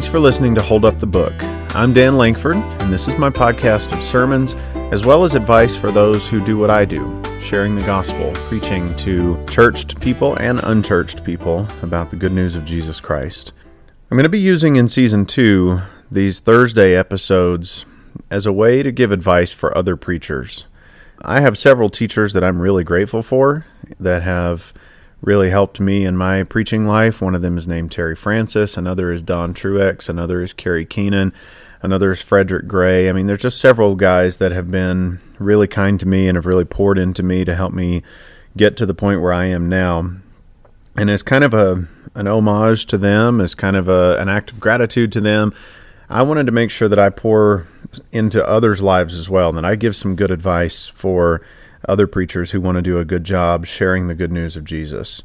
Thanks for listening to Hold Up the Book. I'm Dan Langford, and this is my podcast of sermons as well as advice for those who do what I do, sharing the gospel, preaching to churched people and unchurched people about the good news of Jesus Christ. I'm going to be using in season two these Thursday episodes as a way to give advice for other preachers. I have several teachers that I'm really grateful for that have really helped me in my preaching life. One of them is named Terry Francis, another is Don Truex, another is Kerry Keenan, another is Frederick Gray. I mean, there's just several guys that have been really kind to me and have really poured into me to help me get to the point where I am now. And as kind of a an homage to them, as kind of a, an act of gratitude to them, I wanted to make sure that I pour into others' lives as well, and that I give some good advice for other preachers who want to do a good job sharing the good news of Jesus.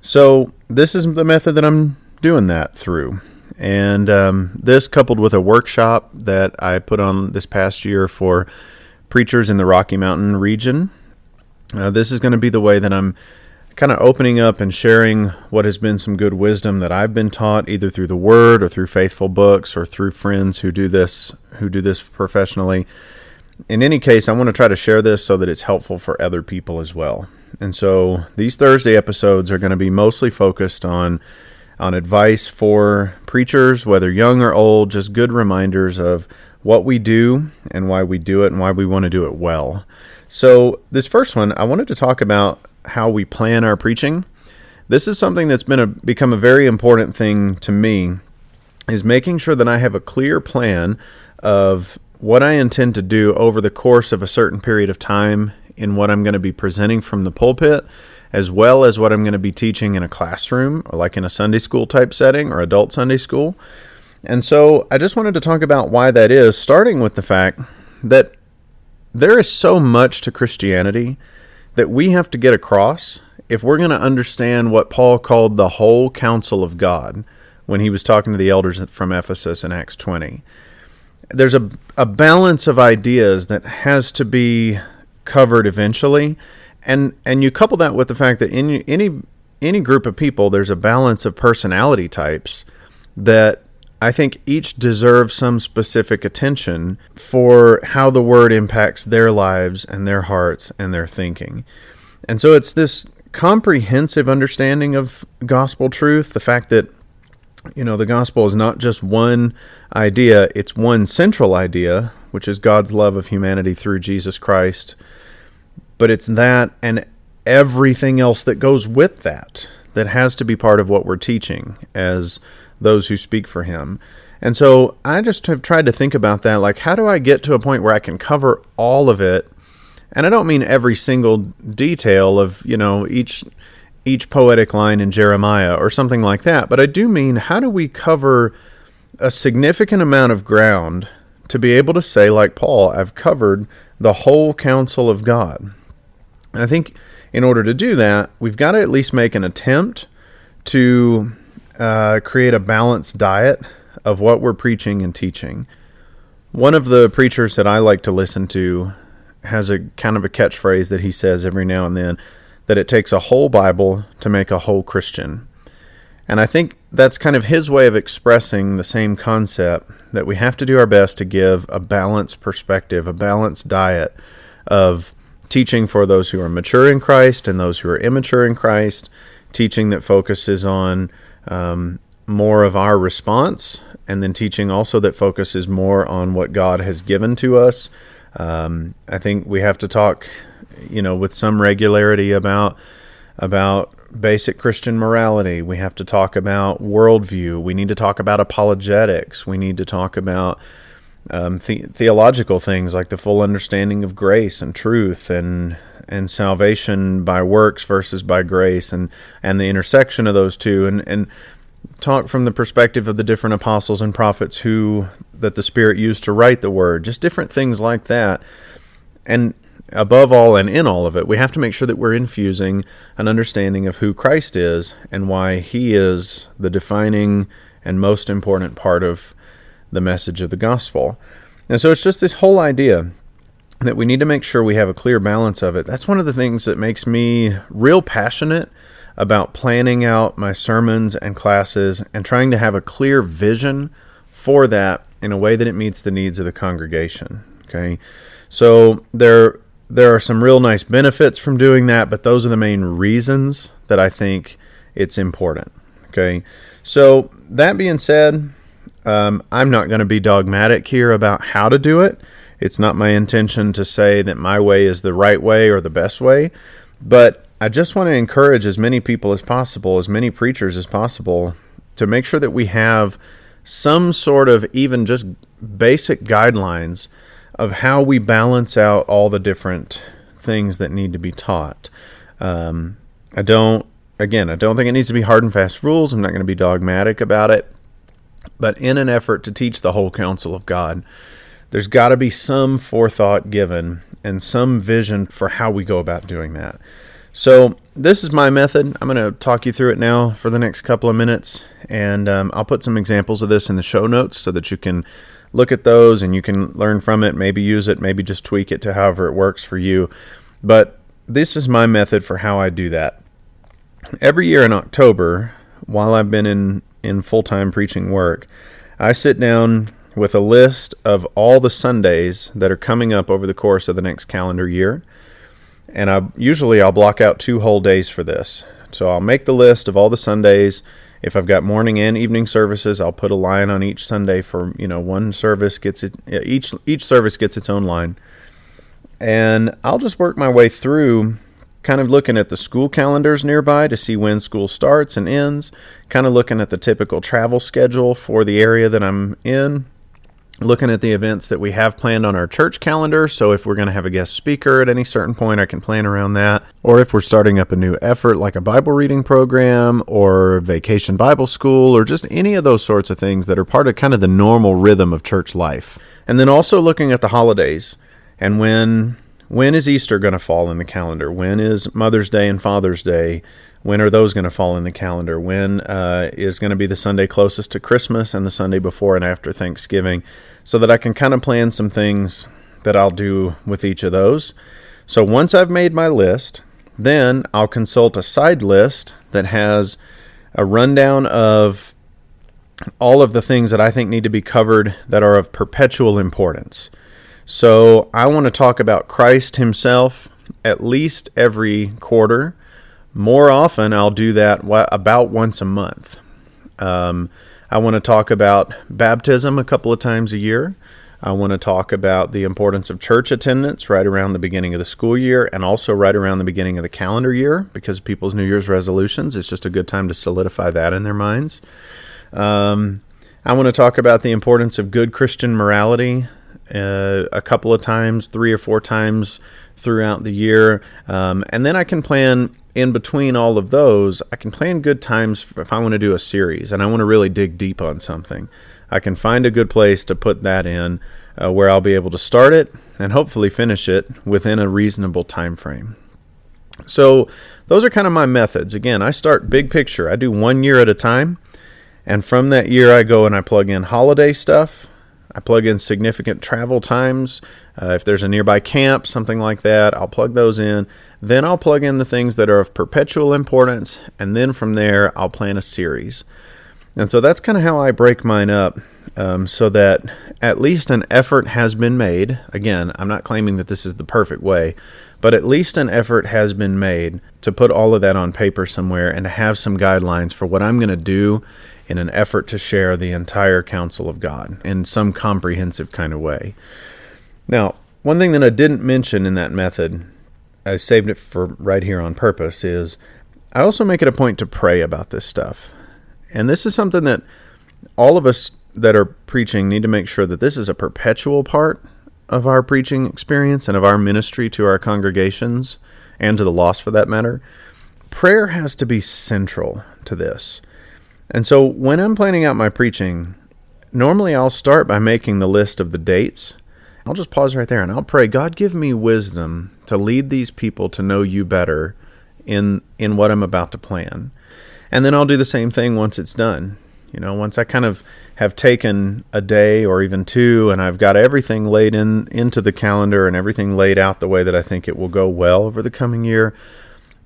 So, this is the method that I'm doing that through. And um, this, coupled with a workshop that I put on this past year for preachers in the Rocky Mountain region, uh, this is going to be the way that I'm kind of opening up and sharing what has been some good wisdom that I've been taught either through the word or through faithful books or through friends who do this who do this professionally in any case, I want to try to share this so that it's helpful for other people as well. And so these Thursday episodes are going to be mostly focused on on advice for preachers, whether young or old, just good reminders of what we do and why we do it and why we want to do it well. So, this first one, I wanted to talk about how we plan our preaching. This is something that's been a, become a very important thing to me is making sure that I have a clear plan of what I intend to do over the course of a certain period of time in what I'm going to be presenting from the pulpit, as well as what I'm going to be teaching in a classroom, or like in a Sunday school type setting or adult Sunday school. And so I just wanted to talk about why that is, starting with the fact that there is so much to Christianity that we have to get across if we're going to understand what Paul called the whole counsel of God when he was talking to the elders from Ephesus in Acts 20 there's a, a balance of ideas that has to be covered eventually and and you couple that with the fact that in any any group of people there's a balance of personality types that I think each deserves some specific attention for how the word impacts their lives and their hearts and their thinking. And so it's this comprehensive understanding of gospel truth, the fact that you know, the gospel is not just one idea, it's one central idea, which is God's love of humanity through Jesus Christ. But it's that and everything else that goes with that that has to be part of what we're teaching as those who speak for Him. And so I just have tried to think about that like, how do I get to a point where I can cover all of it? And I don't mean every single detail of, you know, each each poetic line in Jeremiah or something like that, but I do mean how do we cover a significant amount of ground to be able to say, like Paul, I've covered the whole counsel of God. I think in order to do that, we've got to at least make an attempt to uh, create a balanced diet of what we're preaching and teaching. One of the preachers that I like to listen to has a kind of a catchphrase that he says every now and then that it takes a whole Bible to make a whole Christian. And I think that's kind of his way of expressing the same concept that we have to do our best to give a balanced perspective, a balanced diet of teaching for those who are mature in Christ and those who are immature in Christ, teaching that focuses on um, more of our response, and then teaching also that focuses more on what God has given to us. Um, I think we have to talk you know, with some regularity about about basic Christian morality. We have to talk about worldview. We need to talk about apologetics. We need to talk about um, the- theological things like the full understanding of grace and truth and and salvation by works versus by grace and and the intersection of those two and and talk from the perspective of the different apostles and prophets who that the spirit used to write the word just different things like that and above all and in all of it, we have to make sure that we're infusing an understanding of who Christ is and why he is the defining and most important part of the message of the gospel. And so it's just this whole idea that we need to make sure we have a clear balance of it. That's one of the things that makes me real passionate about planning out my sermons and classes and trying to have a clear vision for that in a way that it meets the needs of the congregation. Okay. So there there are some real nice benefits from doing that, but those are the main reasons that I think it's important. Okay. So that being said, um, I'm not going to be dogmatic here about how to do it. It's not my intention to say that my way is the right way or the best way, but I just want to encourage as many people as possible, as many preachers as possible, to make sure that we have some sort of even just basic guidelines of how we balance out all the different things that need to be taught. Um, I don't, again, I don't think it needs to be hard and fast rules. I'm not going to be dogmatic about it. But in an effort to teach the whole counsel of God, there's got to be some forethought given and some vision for how we go about doing that. So, this is my method. I'm going to talk you through it now for the next couple of minutes, and um, I'll put some examples of this in the show notes so that you can look at those and you can learn from it, maybe use it, maybe just tweak it to however it works for you. But this is my method for how I do that. Every year in October, while I've been in, in full time preaching work, I sit down with a list of all the Sundays that are coming up over the course of the next calendar year. And I usually I'll block out two whole days for this. So I'll make the list of all the Sundays. If I've got morning and evening services, I'll put a line on each Sunday for you know one service gets it each each service gets its own line, and I'll just work my way through, kind of looking at the school calendars nearby to see when school starts and ends, kind of looking at the typical travel schedule for the area that I'm in, looking at the events that we have planned on our church calendar. So if we're going to have a guest speaker at any certain point, I can plan around that. Or if we're starting up a new effort like a Bible reading program or vacation Bible school or just any of those sorts of things that are part of kind of the normal rhythm of church life. And then also looking at the holidays and when when is Easter going to fall in the calendar? When is Mother's Day and Father's Day? When are those going to fall in the calendar? When uh, is going to be the Sunday closest to Christmas and the Sunday before and after Thanksgiving? so that I can kind of plan some things that I'll do with each of those. So once I've made my list, then I'll consult a side list that has a rundown of all of the things that I think need to be covered that are of perpetual importance. So I want to talk about Christ Himself at least every quarter. More often, I'll do that about once a month. Um, I want to talk about baptism a couple of times a year. I want to talk about the importance of church attendance right around the beginning of the school year and also right around the beginning of the calendar year because people's New Year's resolutions. It's just a good time to solidify that in their minds. Um, I want to talk about the importance of good Christian morality uh, a couple of times, three or four times throughout the year. Um, and then I can plan in between all of those, I can plan good times if I want to do a series and I want to really dig deep on something. I can find a good place to put that in uh, where I'll be able to start it and hopefully finish it within a reasonable time frame. So, those are kind of my methods. Again, I start big picture. I do one year at a time, and from that year, I go and I plug in holiday stuff. I plug in significant travel times. Uh, if there's a nearby camp, something like that, I'll plug those in then I'll plug in the things that are of perpetual importance, and then from there, I'll plan a series. And so that's kind of how I break mine up um, so that at least an effort has been made. Again, I'm not claiming that this is the perfect way, but at least an effort has been made to put all of that on paper somewhere and to have some guidelines for what I'm going to do in an effort to share the entire counsel of God in some comprehensive kind of way. Now, one thing that I didn't mention in that method I saved it for right here on purpose is I also make it a point to pray about this stuff. And this is something that all of us that are preaching need to make sure that this is a perpetual part of our preaching experience and of our ministry to our congregations and to the lost for that matter. Prayer has to be central to this. And so when I'm planning out my preaching, normally I'll start by making the list of the dates I'll just pause right there and I'll pray, God, give me wisdom to lead these people to know you better in in what I'm about to plan. And then I'll do the same thing once it's done. You know, once I kind of have taken a day or even two and I've got everything laid in into the calendar and everything laid out the way that I think it will go well over the coming year,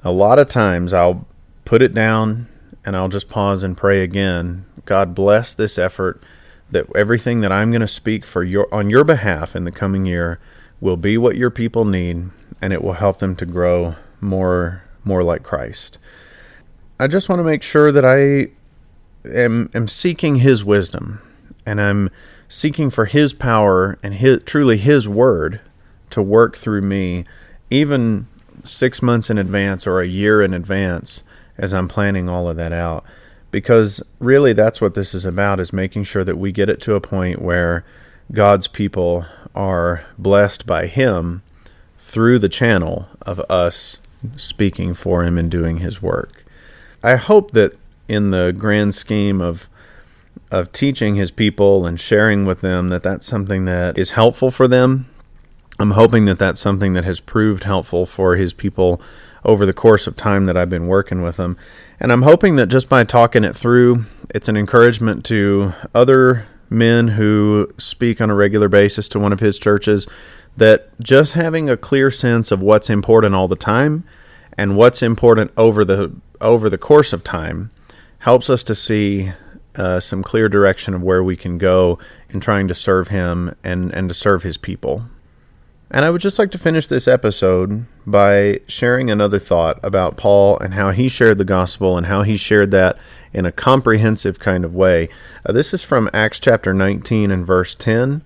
a lot of times I'll put it down and I'll just pause and pray again. God bless this effort that everything that I'm going to speak for your on your behalf in the coming year will be what your people need and it will help them to grow more more like Christ. I just want to make sure that I am am seeking his wisdom and I'm seeking for his power and his truly his word to work through me even 6 months in advance or a year in advance as I'm planning all of that out because really that's what this is about is making sure that we get it to a point where God's people are blessed by him through the channel of us speaking for him and doing his work. I hope that in the grand scheme of of teaching his people and sharing with them that that's something that is helpful for them. I'm hoping that that's something that has proved helpful for his people over the course of time that I've been working with them. And I'm hoping that just by talking it through, it's an encouragement to other men who speak on a regular basis to one of his churches that just having a clear sense of what's important all the time and what's important over the over the course of time helps us to see uh, some clear direction of where we can go in trying to serve him and, and to serve his people. And I would just like to finish this episode by sharing another thought about Paul and how he shared the gospel and how he shared that in a comprehensive kind of way. Uh, this is from Acts chapter 19 and verse 10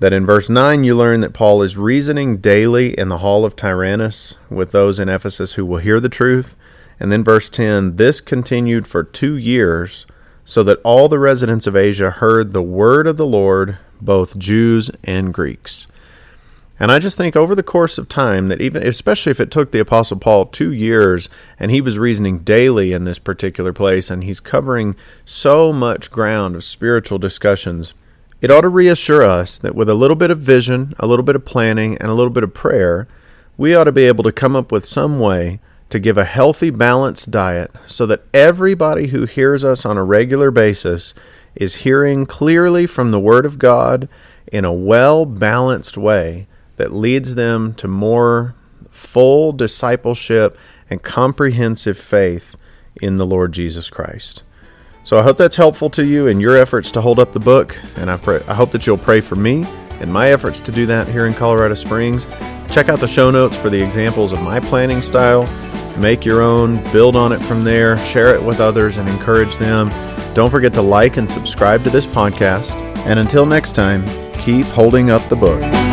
that in verse 9 you learn that Paul is reasoning daily in the hall of Tyrannus with those in Ephesus who will hear the truth. And then verse 10 this continued for two years, so that all the residents of Asia heard the word of the Lord, both Jews and Greeks. And I just think over the course of time that even especially if it took the apostle Paul 2 years and he was reasoning daily in this particular place and he's covering so much ground of spiritual discussions it ought to reassure us that with a little bit of vision, a little bit of planning, and a little bit of prayer, we ought to be able to come up with some way to give a healthy, balanced diet so that everybody who hears us on a regular basis is hearing clearly from the Word of God in a well balanced way that leads them to more full discipleship and comprehensive faith in the Lord Jesus Christ. So I hope that's helpful to you in your efforts to hold up the book, and I pray I hope that you'll pray for me in my efforts to do that here in Colorado Springs. Check out the show notes for the examples of my planning style. Make your own, build on it from there, share it with others, and encourage them. Don't forget to like and subscribe to this podcast. And until next time, keep holding up the book.